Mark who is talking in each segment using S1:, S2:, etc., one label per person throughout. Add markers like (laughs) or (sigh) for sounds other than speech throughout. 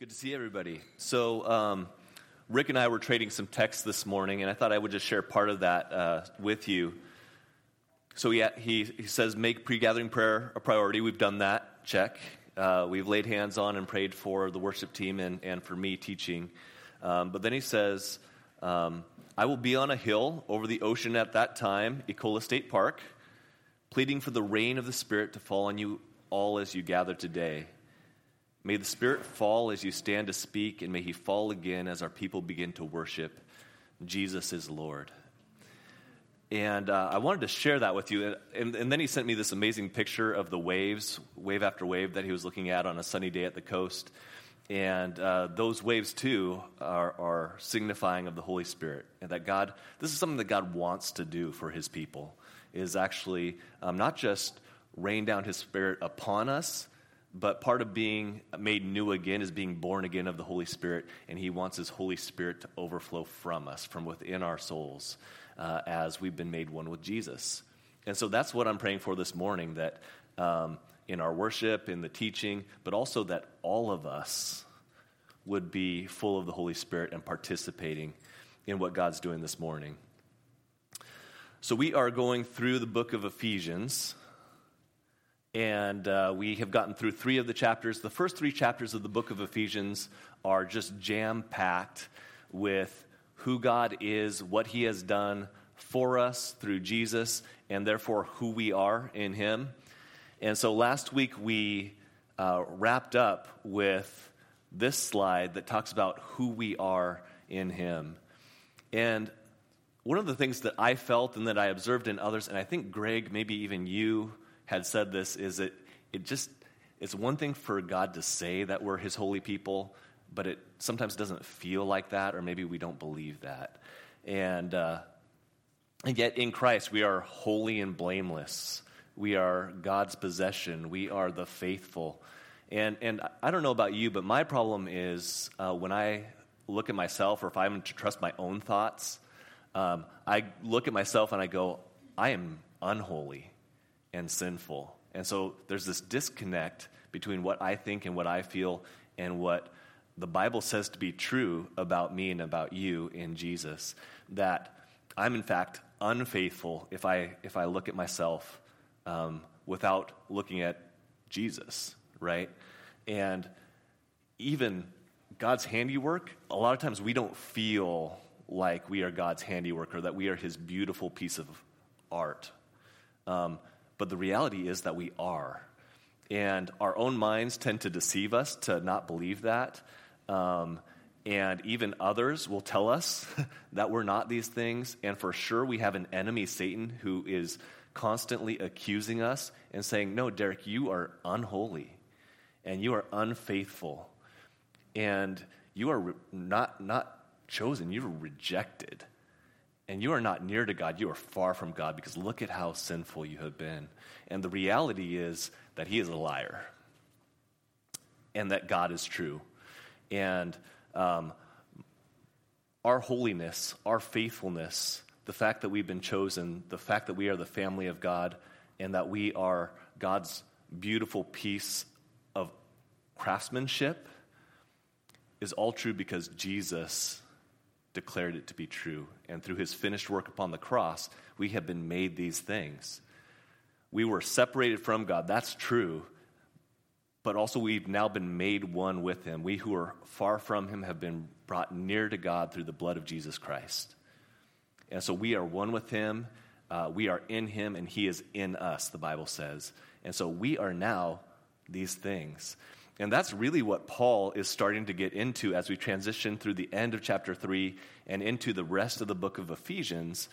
S1: good to see everybody. So, um, Rick and I were trading some texts this morning, and I thought I would just share part of that uh, with you. So, he, he, he says, make pre gathering prayer a priority. We've done that. Check. Uh, we've laid hands on and prayed for the worship team and, and for me teaching. Um, but then he says, um, I will be on a hill over the ocean at that time, Ecola State Park, pleading for the rain of the Spirit to fall on you all as you gather today. May the Spirit fall as you stand to speak, and may He fall again as our people begin to worship. Jesus is Lord. And uh, I wanted to share that with you. And, and, then he sent me this amazing picture of the waves, wave after wave, that he was looking at on a sunny day at the coast. And uh, those waves, too, are, are, signifying of the Holy Spirit. And that God, this is something that God wants to do for his people, is actually um, not just rain down his Spirit upon us, but part of being made new again is being born again of the Holy Spirit, and He wants His Holy Spirit to overflow from us, from within our souls, uh, as we've been made one with Jesus. And so that's what I'm praying for this morning that um, in our worship, in the teaching, but also that all of us would be full of the Holy Spirit and participating in what God's doing this morning. So we are going through the book of Ephesians. And uh, we have gotten through three of the chapters. The first three chapters of the book of Ephesians are just jam packed with who God is, what He has done for us through Jesus, and therefore who we are in Him. And so last week we uh, wrapped up with this slide that talks about who we are in Him. And one of the things that I felt and that I observed in others, and I think Greg, maybe even you, had said this is that it just it's one thing for God to say that we're his holy people, but it sometimes doesn't feel like that, or maybe we don't believe that. And, uh, and yet in Christ, we are holy and blameless. We are God's possession. We are the faithful. And, and I don't know about you, but my problem is uh, when I look at myself or if I'm to trust my own thoughts, um, I look at myself and I go, I am unholy and sinful. And so there's this disconnect between what I think and what I feel and what the Bible says to be true about me and about you in Jesus. That I'm, in fact, unfaithful if I, if I look at myself um, without looking at Jesus, right? And even God's handiwork, a lot of times we don't feel like we are God's handiwork or that we are his beautiful piece of art. Um, but the reality is that we are. And our own minds tend to deceive us to not believe that. Um, and even others will tell us (laughs) that we're not these things. And for sure, we have an enemy, Satan, who is constantly accusing us and saying, No, Derek, you are unholy and you are unfaithful and you are not, not chosen, you're rejected and you are not near to God, you are far from God because look at how sinful you have been. And the reality is that He is a liar and that God is true. And um, our holiness, our faithfulness, the fact that we've been chosen, the fact that we are the family of God, and that we are God's beautiful piece of craftsmanship is all true because Jesus declared it to be true. And through his finished work upon the cross, we have been made these things. We were separated from God, that's true. But also, we've now been made one with him. We who are far from him have been brought near to God through the blood of Jesus Christ. And so we are one with him. Uh, we are in him, and he is in us, the Bible says. And so we are now these things. And that's really what Paul is starting to get into as we transition through the end of chapter 3 and into the rest of the book of Ephesians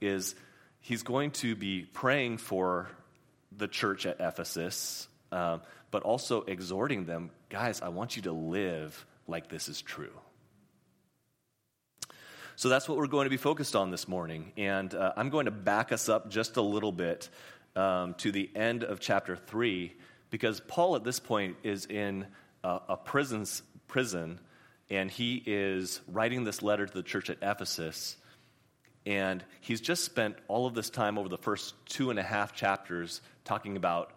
S1: is he's going to be praying for the church at Ephesus, um, but also exhorting them, guys, I want you to live like this is true. So that's what we're going to be focused on this morning. And uh, I'm going to back us up just a little bit um, to the end of chapter 3 because Paul at this point is in a, a prison's, prison and he is writing this letter to the church at Ephesus. And he's just spent all of this time over the first two and a half chapters talking about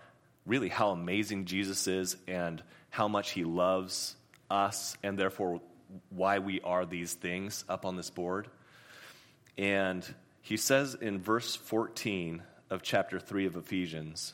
S1: really how amazing Jesus is and how much he loves us and therefore why we are these things up on this board. And he says in verse 14 of chapter 3 of Ephesians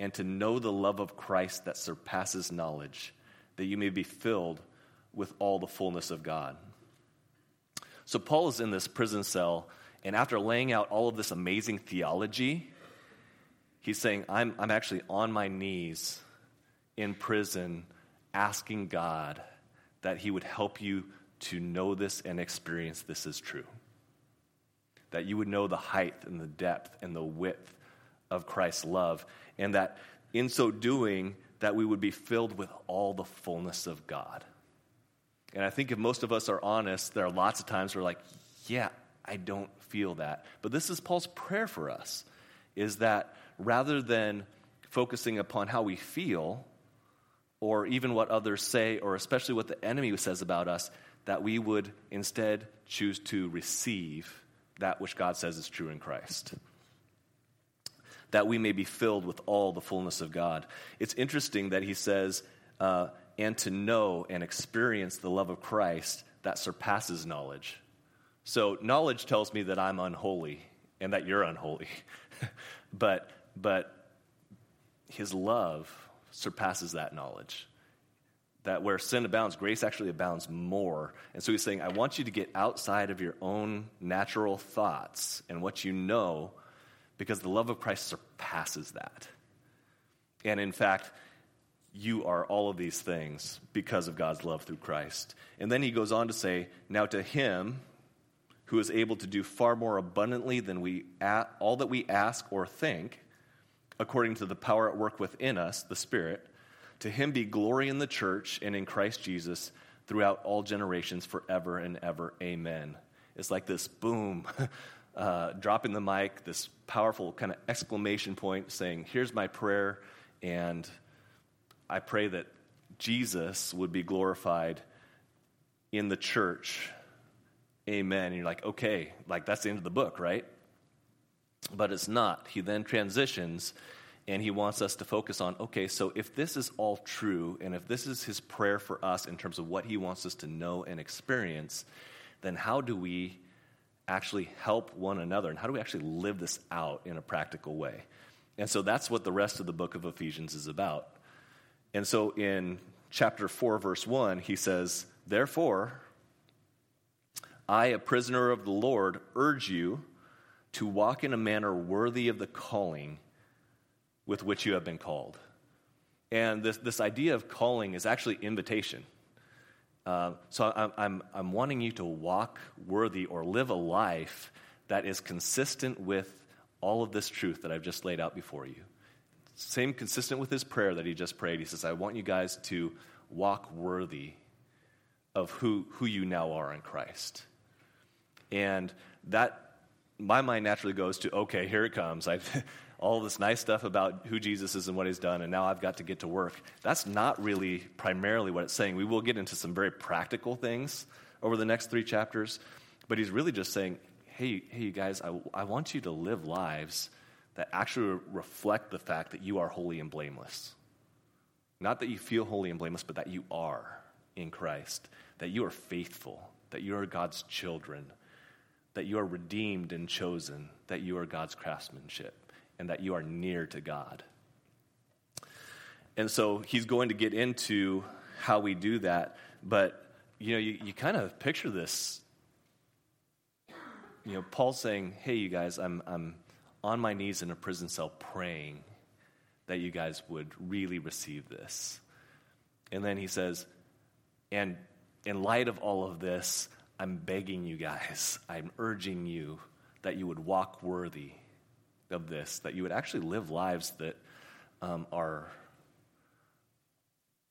S1: and to know the love of Christ that surpasses knowledge, that you may be filled with all the fullness of God. So, Paul is in this prison cell, and after laying out all of this amazing theology, he's saying, I'm, I'm actually on my knees in prison asking God that he would help you to know this and experience this as true. That you would know the height and the depth and the width of Christ's love, and that in so doing, that we would be filled with all the fullness of God. And I think if most of us are honest, there are lots of times where, like, yeah, I don't feel that. But this is Paul's prayer for us is that rather than focusing upon how we feel, or even what others say, or especially what the enemy says about us, that we would instead choose to receive that which God says is true in Christ. That we may be filled with all the fullness of God. It's interesting that he says, uh, and to know and experience the love of Christ that surpasses knowledge. So, knowledge tells me that I'm unholy and that you're unholy. (laughs) but, but his love surpasses that knowledge that where sin abounds, grace actually abounds more. And so he's saying, I want you to get outside of your own natural thoughts and what you know, because the love of Christ surpasses that. And in fact, you are all of these things because of God's love through Christ. And then he goes on to say, Now to him who is able to do far more abundantly than we all that we ask or think, according to the power at work within us, the Spirit to him be glory in the church and in Christ Jesus throughout all generations, forever and ever. Amen. It's like this boom, (laughs) uh, dropping the mic, this powerful kind of exclamation point saying, Here's my prayer, and I pray that Jesus would be glorified in the church. Amen. And you're like, okay, like that's the end of the book, right? But it's not. He then transitions and he wants us to focus on okay, so if this is all true, and if this is his prayer for us in terms of what he wants us to know and experience, then how do we actually help one another? And how do we actually live this out in a practical way? And so that's what the rest of the book of Ephesians is about. And so in chapter 4, verse 1, he says, Therefore, I, a prisoner of the Lord, urge you to walk in a manner worthy of the calling with which you have been called. And this, this idea of calling is actually invitation. Uh, so I'm, I'm, I'm wanting you to walk worthy or live a life that is consistent with all of this truth that I've just laid out before you. Same consistent with his prayer that he just prayed. He says, I want you guys to walk worthy of who, who you now are in Christ. And that, my mind naturally goes to, okay, here it comes. I, all this nice stuff about who Jesus is and what he's done, and now I've got to get to work. That's not really primarily what it's saying. We will get into some very practical things over the next three chapters, but he's really just saying, hey, hey, you guys, I, I want you to live lives that actually reflect the fact that you are holy and blameless. Not that you feel holy and blameless, but that you are in Christ, that you are faithful, that you are God's children, that you are redeemed and chosen, that you are God's craftsmanship and that you are near to God. And so he's going to get into how we do that, but you know, you, you kind of picture this. You know, Paul saying, Hey, you guys, I'm, I'm on my knees in a prison cell praying that you guys would really receive this. And then he says, And in light of all of this, I'm begging you guys, I'm urging you that you would walk worthy of this, that you would actually live lives that um, are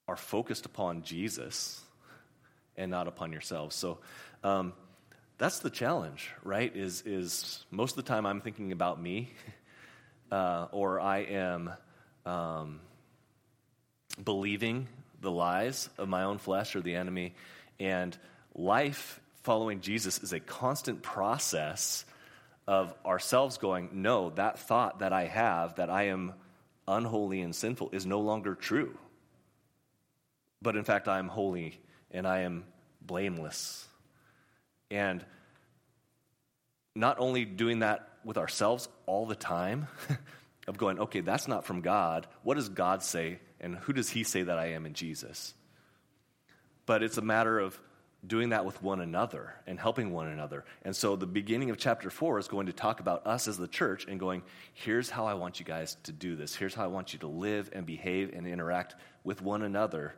S1: are focused upon Jesus and not upon yourselves. So um, that's the challenge, right? Is, is most of the time I'm thinking about me, (laughs) uh, or I am um, believing the lies of my own flesh or the enemy. And life following Jesus is a constant process of ourselves going, no, that thought that I have that I am unholy and sinful is no longer true. But in fact, I am holy and I am blameless. And not only doing that with ourselves all the time, (laughs) of going, okay, that's not from God. What does God say? And who does He say that I am in Jesus? But it's a matter of doing that with one another and helping one another. And so the beginning of chapter four is going to talk about us as the church and going, here's how I want you guys to do this. Here's how I want you to live and behave and interact with one another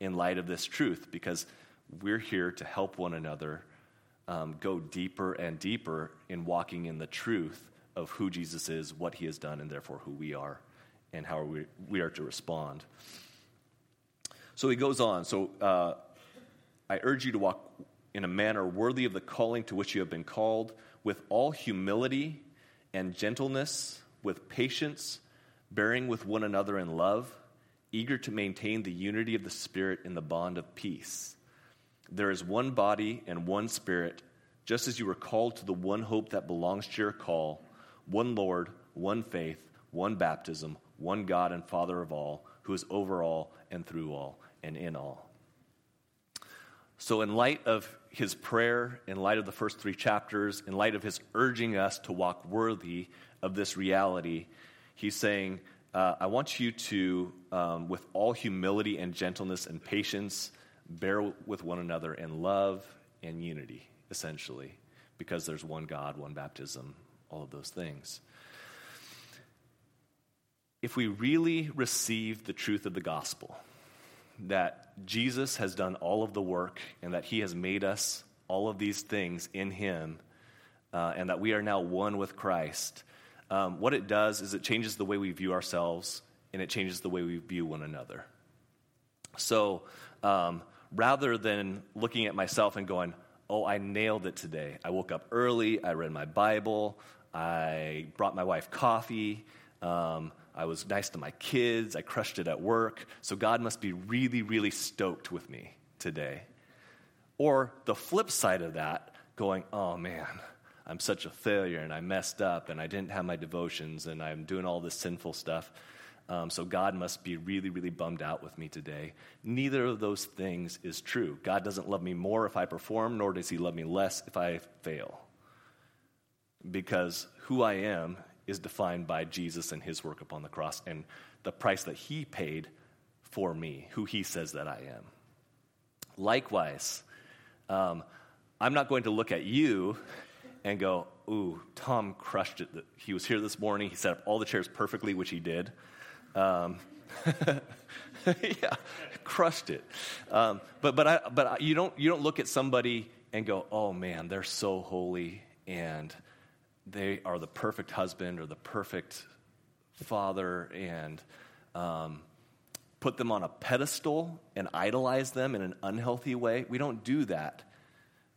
S1: in light of this truth because we're here to help one another um, go deeper and deeper in walking in the truth of who Jesus is, what he has done, and therefore who we are, and how we, we are to respond. So he goes on. So uh, I urge you to walk in a manner worthy of the calling to which you have been called, with all humility and gentleness, with patience, bearing with one another in love, eager to maintain the unity of the Spirit in the bond of peace. There is one body and one Spirit, just as you were called to the one hope that belongs to your call one Lord, one faith, one baptism, one God and Father of all, who is over all and through all and in all. So, in light of his prayer, in light of the first three chapters, in light of his urging us to walk worthy of this reality, he's saying, uh, I want you to, um, with all humility and gentleness and patience, bear with one another in love and unity, essentially, because there's one God, one baptism, all of those things. If we really receive the truth of the gospel, that Jesus has done all of the work and that he has made us all of these things in him, uh, and that we are now one with Christ, um, what it does is it changes the way we view ourselves and it changes the way we view one another. So um, rather than looking at myself and going, oh, I nailed it today. I woke up early, I read my Bible, I brought my wife coffee. Um, I was nice to my kids. I crushed it at work. So God must be really, really stoked with me today. Or the flip side of that, going, oh man, I'm such a failure and I messed up and I didn't have my devotions and I'm doing all this sinful stuff. Um, so God must be really, really bummed out with me today. Neither of those things is true. God doesn't love me more if I perform, nor does He love me less if I fail because who I am is defined by Jesus and his work upon the cross and the price that he paid for me, who he says that I am. Likewise, um, I'm not going to look at you and go, Ooh, Tom crushed it. He was here this morning. He set up all the chairs perfectly, which he did. Um, (laughs) yeah, crushed it. Um, but but I, but you don't you don't look at somebody and go, oh man, they're so holy and they are the perfect husband or the perfect father and um, put them on a pedestal and idolize them in an unhealthy way. We don't do that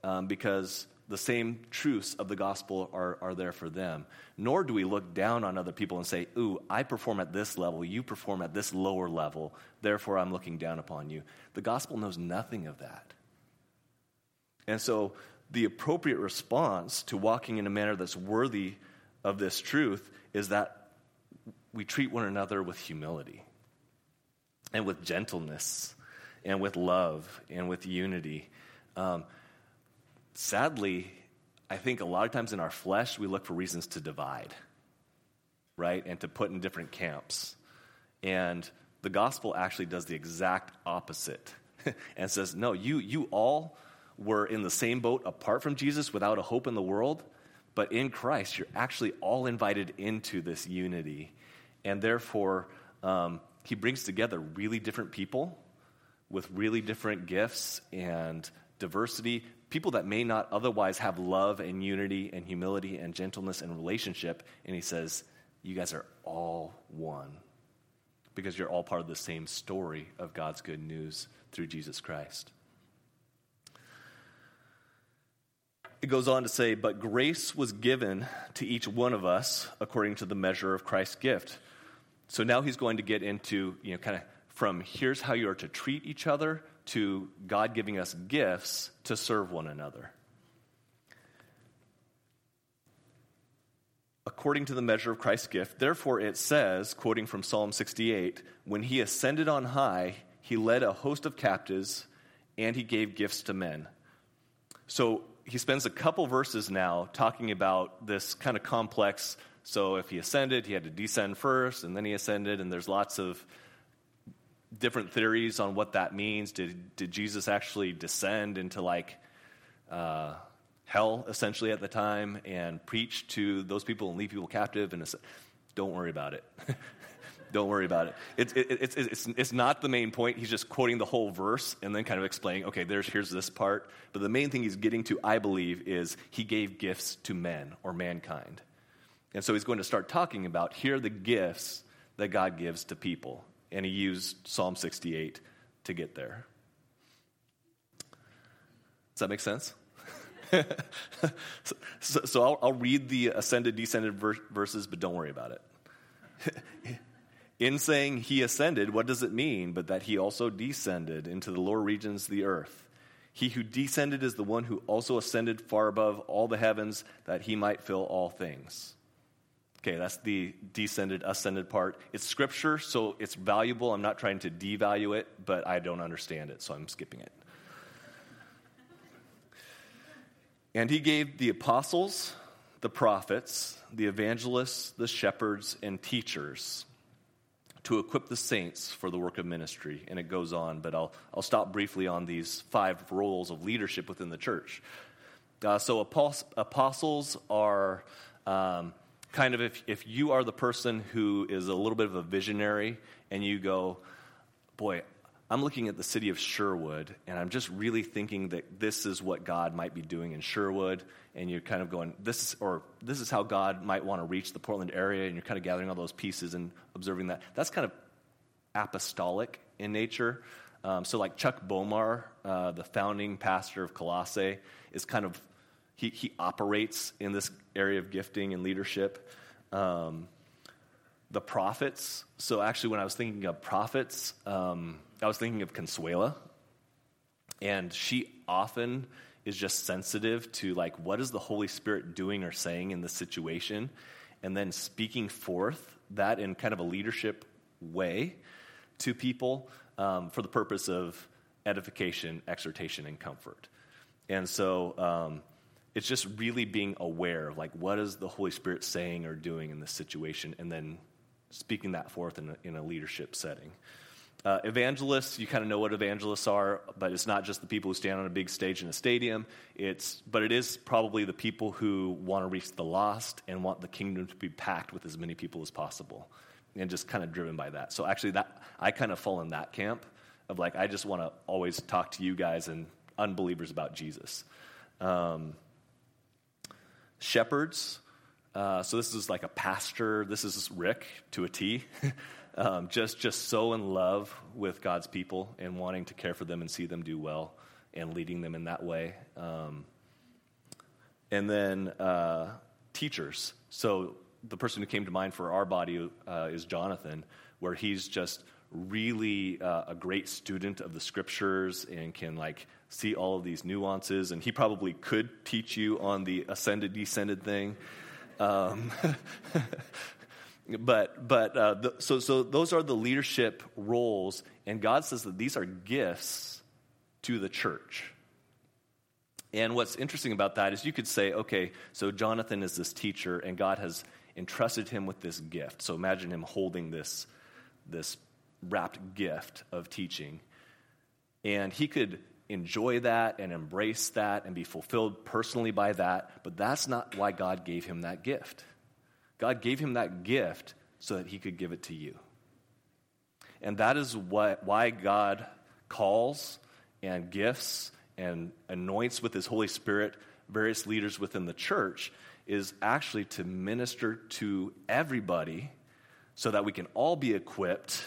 S1: um, because the same truths of the gospel are, are there for them. Nor do we look down on other people and say, Ooh, I perform at this level, you perform at this lower level, therefore I'm looking down upon you. The gospel knows nothing of that. And so the appropriate response to walking in a manner that's worthy of this truth is that we treat one another with humility and with gentleness and with love and with unity. Um, sadly, I think a lot of times in our flesh, we look for reasons to divide, right? And to put in different camps. And the gospel actually does the exact opposite (laughs) and says, no, you, you all were in the same boat apart from Jesus without a hope in the world, but in Christ, you're actually all invited into this unity. And therefore, um, he brings together really different people with really different gifts and diversity, people that may not otherwise have love and unity and humility and gentleness and relationship. And he says, You guys are all one. because you're all part of the same story of God's good news through Jesus Christ. It goes on to say, But grace was given to each one of us according to the measure of Christ's gift. So now he's going to get into, you know, kind of from here's how you are to treat each other to God giving us gifts to serve one another. According to the measure of Christ's gift, therefore it says, quoting from Psalm 68, when he ascended on high, he led a host of captives and he gave gifts to men. So he spends a couple verses now talking about this kind of complex. So if he ascended, he had to descend first, and then he ascended, and there's lots of different theories on what that means. Did, did Jesus actually descend into like uh, hell essentially at the time and preach to those people and leave people captive? And don't worry about it. (laughs) don't worry about it. It's, it, it's, it's, it's not the main point. He's just quoting the whole verse and then kind of explaining, okay, there's, here's this part. But the main thing he's getting to, I believe, is he gave gifts to men or mankind. And so he's going to start talking about here are the gifts that God gives to people and he used Psalm 68 to get there. Does that make sense? (laughs) so, so I'll, I'll, read the ascended, descended ver- verses, but don't worry about it. (laughs) In saying he ascended, what does it mean but that he also descended into the lower regions of the earth? He who descended is the one who also ascended far above all the heavens that he might fill all things. Okay, that's the descended, ascended part. It's scripture, so it's valuable. I'm not trying to devalue it, but I don't understand it, so I'm skipping it. And he gave the apostles, the prophets, the evangelists, the shepherds, and teachers to equip the saints for the work of ministry. And it goes on, but I'll, I'll stop briefly on these five roles of leadership within the church. Uh, so, apostles are. Um, kind of if, if you are the person who is a little bit of a visionary and you go, boy, I'm looking at the city of Sherwood and I'm just really thinking that this is what God might be doing in Sherwood. And you're kind of going, this is, or this is how God might want to reach the Portland area. And you're kind of gathering all those pieces and observing that. That's kind of apostolic in nature. Um, so, like Chuck Bomar, uh, the founding pastor of Colossae, is kind of he, he operates in this area of gifting and leadership. Um, the prophets. So, actually, when I was thinking of prophets, um, I was thinking of Consuela. And she often is just sensitive to, like, what is the Holy Spirit doing or saying in the situation? And then speaking forth that in kind of a leadership way to people um, for the purpose of edification, exhortation, and comfort. And so, um, it's just really being aware of like what is the Holy Spirit saying or doing in this situation, and then speaking that forth in a, in a leadership setting. Uh, evangelists, you kind of know what evangelists are, but it's not just the people who stand on a big stage in a stadium. It's, but it is probably the people who want to reach the lost and want the kingdom to be packed with as many people as possible, and just kind of driven by that. So actually, that I kind of fall in that camp of like I just want to always talk to you guys and unbelievers about Jesus. Um, shepherds. Uh, so this is like a pastor. This is Rick to a T. (laughs) um, just just so in love with God's people and wanting to care for them and see them do well and leading them in that way. Um, and then uh, teachers. So the person who came to mind for our body uh, is Jonathan, where he's just really uh, a great student of the scriptures and can like see all of these nuances and he probably could teach you on the ascended descended thing um, (laughs) but but uh, the, so so those are the leadership roles and god says that these are gifts to the church and what's interesting about that is you could say okay so jonathan is this teacher and god has entrusted him with this gift so imagine him holding this this wrapped gift of teaching. And he could enjoy that and embrace that and be fulfilled personally by that, but that's not why God gave him that gift. God gave him that gift so that he could give it to you. And that is what, why God calls and gifts and anoints with his Holy Spirit various leaders within the church is actually to minister to everybody so that we can all be equipped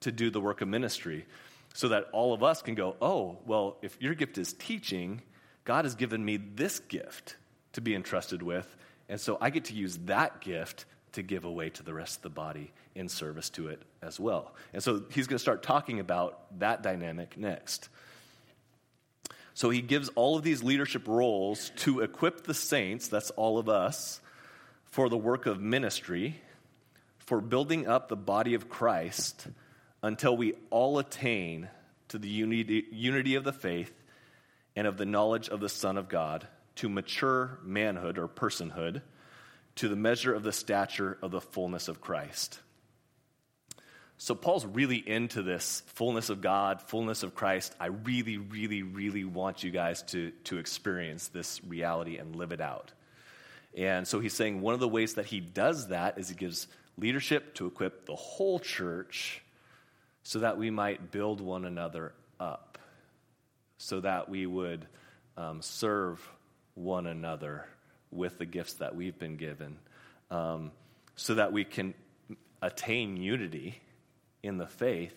S1: to do the work of ministry so that all of us can go, oh, well, if your gift is teaching, God has given me this gift to be entrusted with. And so I get to use that gift to give away to the rest of the body in service to it as well. And so he's going to start talking about that dynamic next. So he gives all of these leadership roles to equip the saints, that's all of us, for the work of ministry, for building up the body of Christ until we all attain to the unity, unity of the faith and of the knowledge of the Son of God, to mature manhood or personhood, to the measure of the stature of the fullness of Christ. So, Paul's really into this fullness of God, fullness of Christ. I really, really, really want you guys to, to experience this reality and live it out. And so, he's saying one of the ways that he does that is he gives leadership to equip the whole church so that we might build one another up, so that we would um, serve one another with the gifts that we've been given, um, so that we can attain unity in the faith,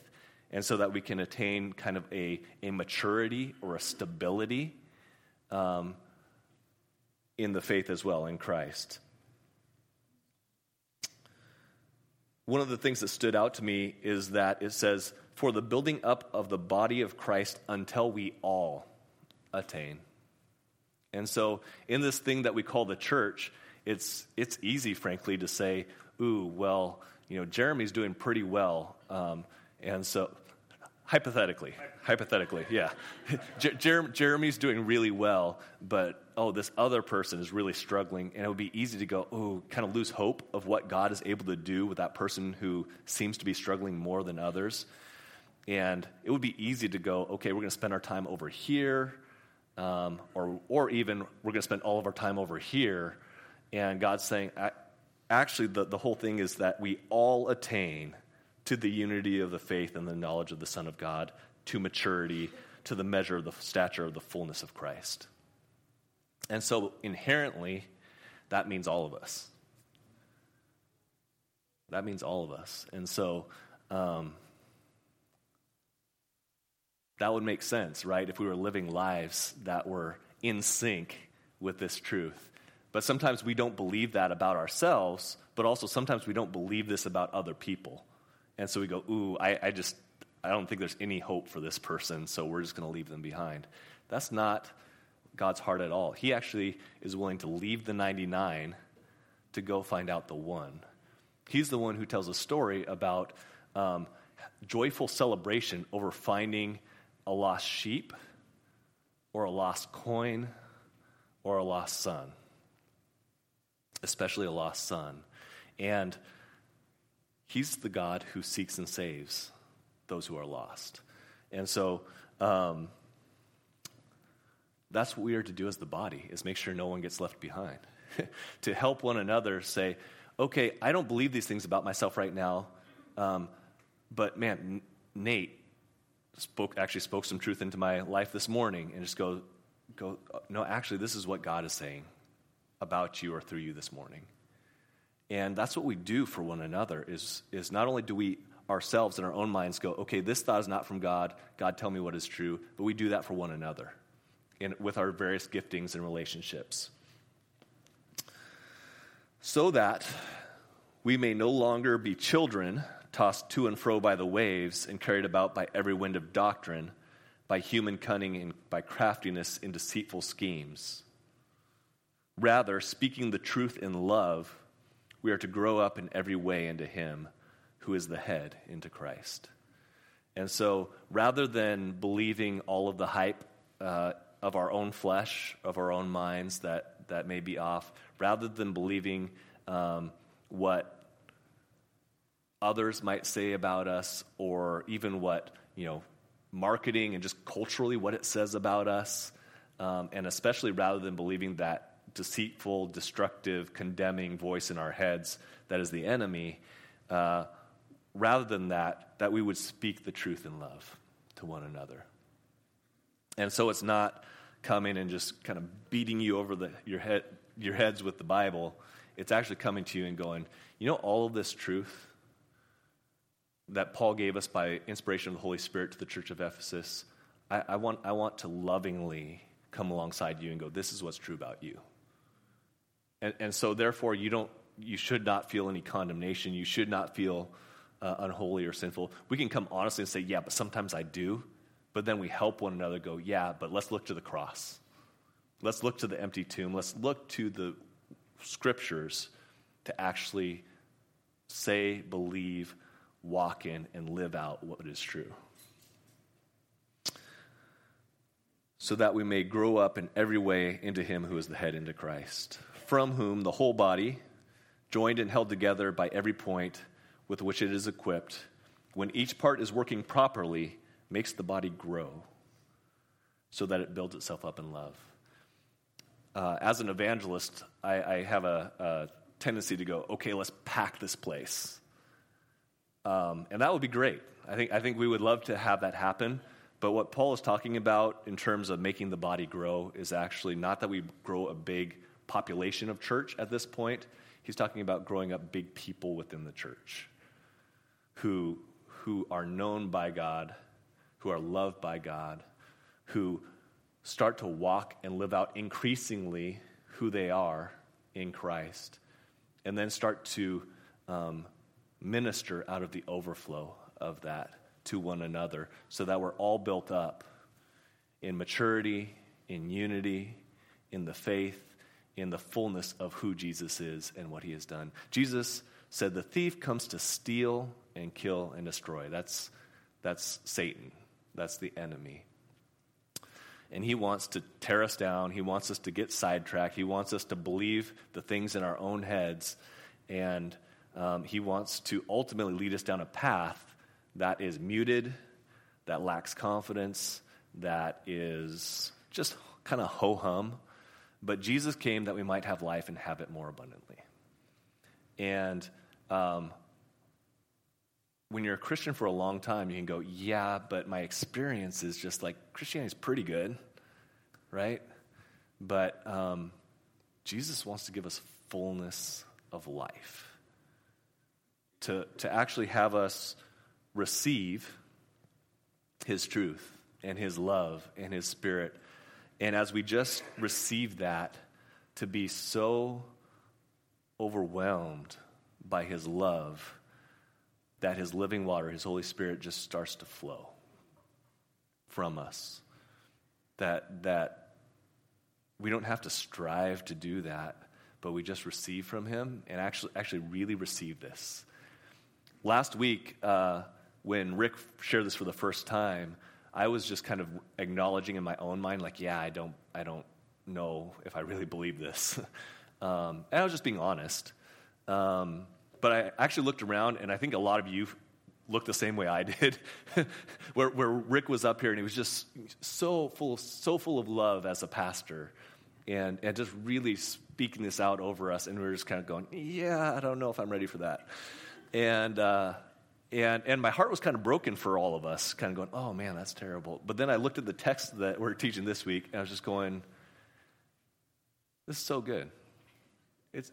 S1: and so that we can attain kind of a, a maturity or a stability um, in the faith as well in Christ. one of the things that stood out to me is that it says, for the building up of the body of Christ until we all attain. And so, in this thing that we call the church, it's, it's easy, frankly, to say, ooh, well, you know, Jeremy's doing pretty well. Um, and so, hypothetically, hypothetically, yeah. (laughs) Jer- Jeremy's doing really well, but oh, this other person is really struggling, and it would be easy to go, oh, kind of lose hope of what God is able to do with that person who seems to be struggling more than others. And it would be easy to go, okay, we're going to spend our time over here, um, or, or even we're going to spend all of our time over here. And God's saying, actually, the, the whole thing is that we all attain to the unity of the faith and the knowledge of the Son of God, to maturity, to the measure of the stature of the fullness of Christ. And so inherently, that means all of us. That means all of us. And so um, that would make sense, right? If we were living lives that were in sync with this truth. But sometimes we don't believe that about ourselves, but also sometimes we don't believe this about other people. And so we go, ooh, I, I just, I don't think there's any hope for this person, so we're just going to leave them behind. That's not God's heart at all. He actually is willing to leave the 99 to go find out the one. He's the one who tells a story about um, joyful celebration over finding a lost sheep or a lost coin or a lost son, especially a lost son. And he's the God who seeks and saves those who are lost. And so, um, that's what we are to do as the body, is make sure no one gets left behind. (laughs) to help one another say, okay, I don't believe these things about myself right now, um, but man, Nate spoke, actually spoke some truth into my life this morning and just go, go, no, actually, this is what God is saying about you or through you this morning. And that's what we do for one another is, is not only do we ourselves in our own minds go, okay, this thought is not from God, God tell me what is true, but we do that for one another in, with our various giftings and relationships. So that we may no longer be children tossed to and fro by the waves and carried about by every wind of doctrine, by human cunning and by craftiness in deceitful schemes. Rather, speaking the truth in love, we are to grow up in every way into Him who is the head, into Christ. And so, rather than believing all of the hype uh, of our own flesh, of our own minds that, that may be off, rather than believing um, what others might say about us or even what, you know, marketing and just culturally what it says about us. Um, and especially rather than believing that deceitful, destructive, condemning voice in our heads that is the enemy, uh, rather than that, that we would speak the truth in love to one another. And so it's not coming and just kind of beating you over the, your, head, your heads with the Bible. It's actually coming to you and going, you know, all of this truth, that Paul gave us by inspiration of the Holy Spirit to the church of Ephesus, I, I, want, I want to lovingly come alongside you and go, this is what's true about you. And, and so, therefore, you, don't, you should not feel any condemnation. You should not feel uh, unholy or sinful. We can come honestly and say, yeah, but sometimes I do. But then we help one another go, yeah, but let's look to the cross. Let's look to the empty tomb. Let's look to the scriptures to actually say, believe, walk in, and live out what is true. So that we may grow up in every way into Him who is the head, into Christ, from whom the whole body, joined and held together by every point with which it is equipped, when each part is working properly, makes the body grow so that it builds itself up in love. Uh, as an evangelist, I, I have a, a, tendency to go, okay, let's pack this place. Um, and that would be great. I think, I think we would love to have that happen. But what Paul is talking about in terms of making the body grow is actually not that we grow a big population of church at this point. He's talking about growing up big people within the church who, who are known by God, who are loved by God, who start to walk and live out increasingly who they are in Christ, and then start to um, minister out of the overflow of that to one another so that we're all built up in maturity, in unity, in the faith, in the fullness of who Jesus is and what he has done. Jesus said, The thief comes to steal and kill and destroy. That's, that's Satan, that's the enemy. And he wants to tear us down. He wants us to get sidetracked. He wants us to believe the things in our own heads. And um, he wants to ultimately lead us down a path that is muted, that lacks confidence, that is just kind of ho hum. But Jesus came that we might have life and have it more abundantly. And um, when you're a Christian for a long time, you can go, yeah, but my experience is just like Christianity is pretty good, right? But um, Jesus wants to give us fullness of life. To, to actually have us receive his truth and his love and his spirit. And as we just receive that, to be so overwhelmed by his love that his living water, his Holy Spirit, just starts to flow from us. That, that we don't have to strive to do that, but we just receive from him and actually, actually really receive this. Last week, uh, when Rick shared this for the first time, I was just kind of acknowledging in my own mind, like, yeah, I don't, I don't know if I really believe this. (laughs) um, and I was just being honest. Um, but I actually looked around, and I think a lot of you looked the same way I did, (laughs) where, where Rick was up here, and he was just so full, so full of love as a pastor, and, and just really speaking this out over us, and we were just kind of going, yeah, I don't know if I'm ready for that. And, uh, and, and my heart was kind of broken for all of us, kind of going, oh man, that's terrible. But then I looked at the text that we're teaching this week, and I was just going, this is so good. It's,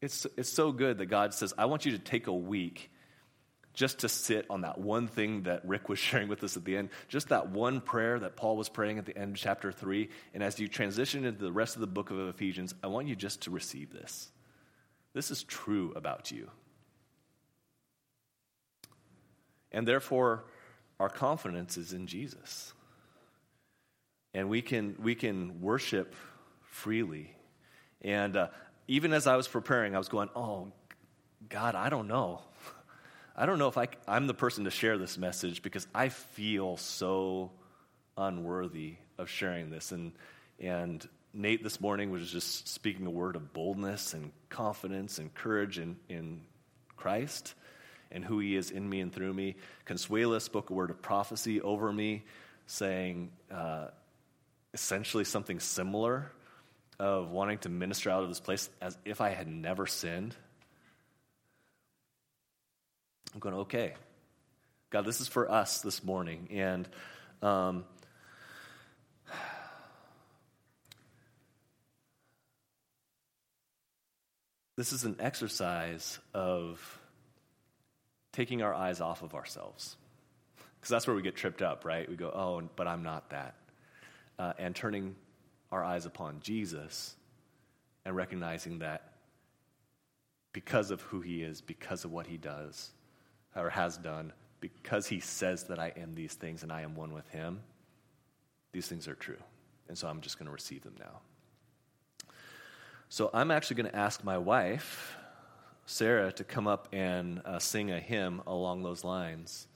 S1: it's, it's so good that God says, I want you to take a week just to sit on that one thing that Rick was (laughs) sharing with us at the end, just that one prayer that Paul was praying at the end of chapter 3. And as you transition into the rest of the book of Ephesians, I want you just to receive this. This is true about you. And therefore, our confidence is in Jesus. And we can, we can worship freely. And uh, even as I was preparing, I was going, oh, God, I don't know. (laughs) I don't know if I, I'm the person to share this message because I feel so unworthy of sharing this. And, and Nate this morning was just speaking a word of boldness and confidence and courage in, in Christ and who he is in me and through me. Consuela spoke a word of prophecy over me, saying uh, essentially something similar of wanting to minister out of this place as if I had never sinned. I'm going, okay, God, this is for us this morning. And um, this is an exercise of taking our eyes off of ourselves. Because that's where we get tripped up, right? We go, oh, but I'm not that. Uh, and turning our eyes upon Jesus and recognizing that because of who he is, because of what he does or has done, because he says that I am these things and I am one with him, these things are true. And so I'm just going to receive them now. So I'm actually going to ask my wife, Sarah, to come up and uh, sing a hymn along those lines.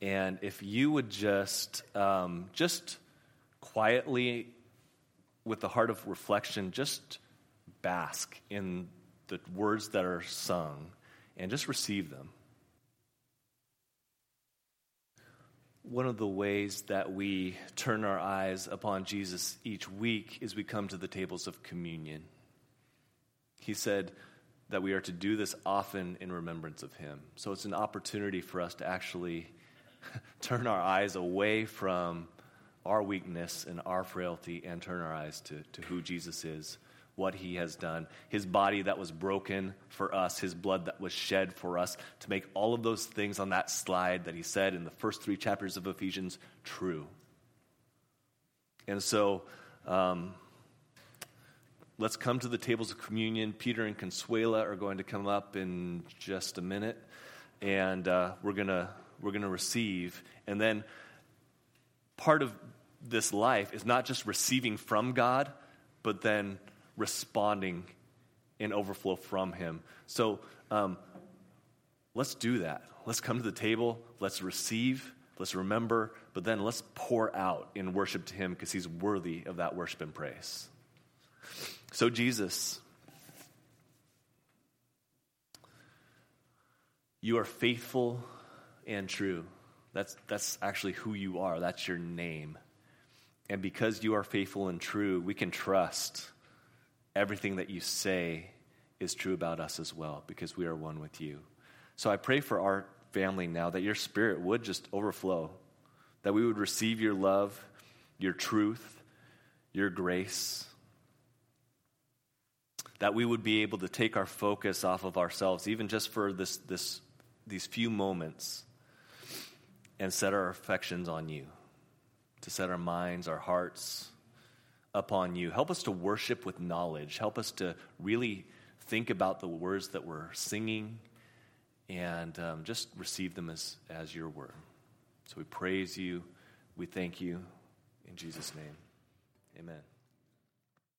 S1: And if you would just, um, just quietly, with the heart of reflection, just bask in the words that are sung and just receive them. One of the ways that we turn our eyes upon Jesus each week is we come to the tables of communion. He said that we are to do this often in remembrance of him. So it's an opportunity for us to actually (laughs) turn our eyes away from our weakness and our frailty and turn our eyes to, to who Jesus is what he has done, his body that was broken for us, his blood that was shed for us, to make all of those things on that slide that he said in the first three chapters of Ephesians true. And so, um, let's come to the tables of communion. Peter and Consuela are going to come up in just a minute, and uh, we're gonna we're gonna receive. And then part of this life is not just receiving from God, but then responding in overflow from Him. So um, let's do that. Let's come to the table. Let's receive. Let's remember. But then let's pour out in worship to Him because He's worthy of that worship and praise. So, Jesus, you are faithful and true. That's, that's actually who you are, that's your name. And because you are faithful and true, we can trust everything that you say is true about us as well because we are one with you. So I pray for our family now that your spirit would just overflow, that we would receive your love, your truth, your grace, that we would be able to take our focus off of ourselves, even just for this, this, these few moments, and set our affections on you, to set our minds, our hearts, upon you. Help us to worship with knowledge. Help us to really think about the words that we're singing and um, just receive them as, as your word. So we praise you. We thank you. In Jesus' name, amen.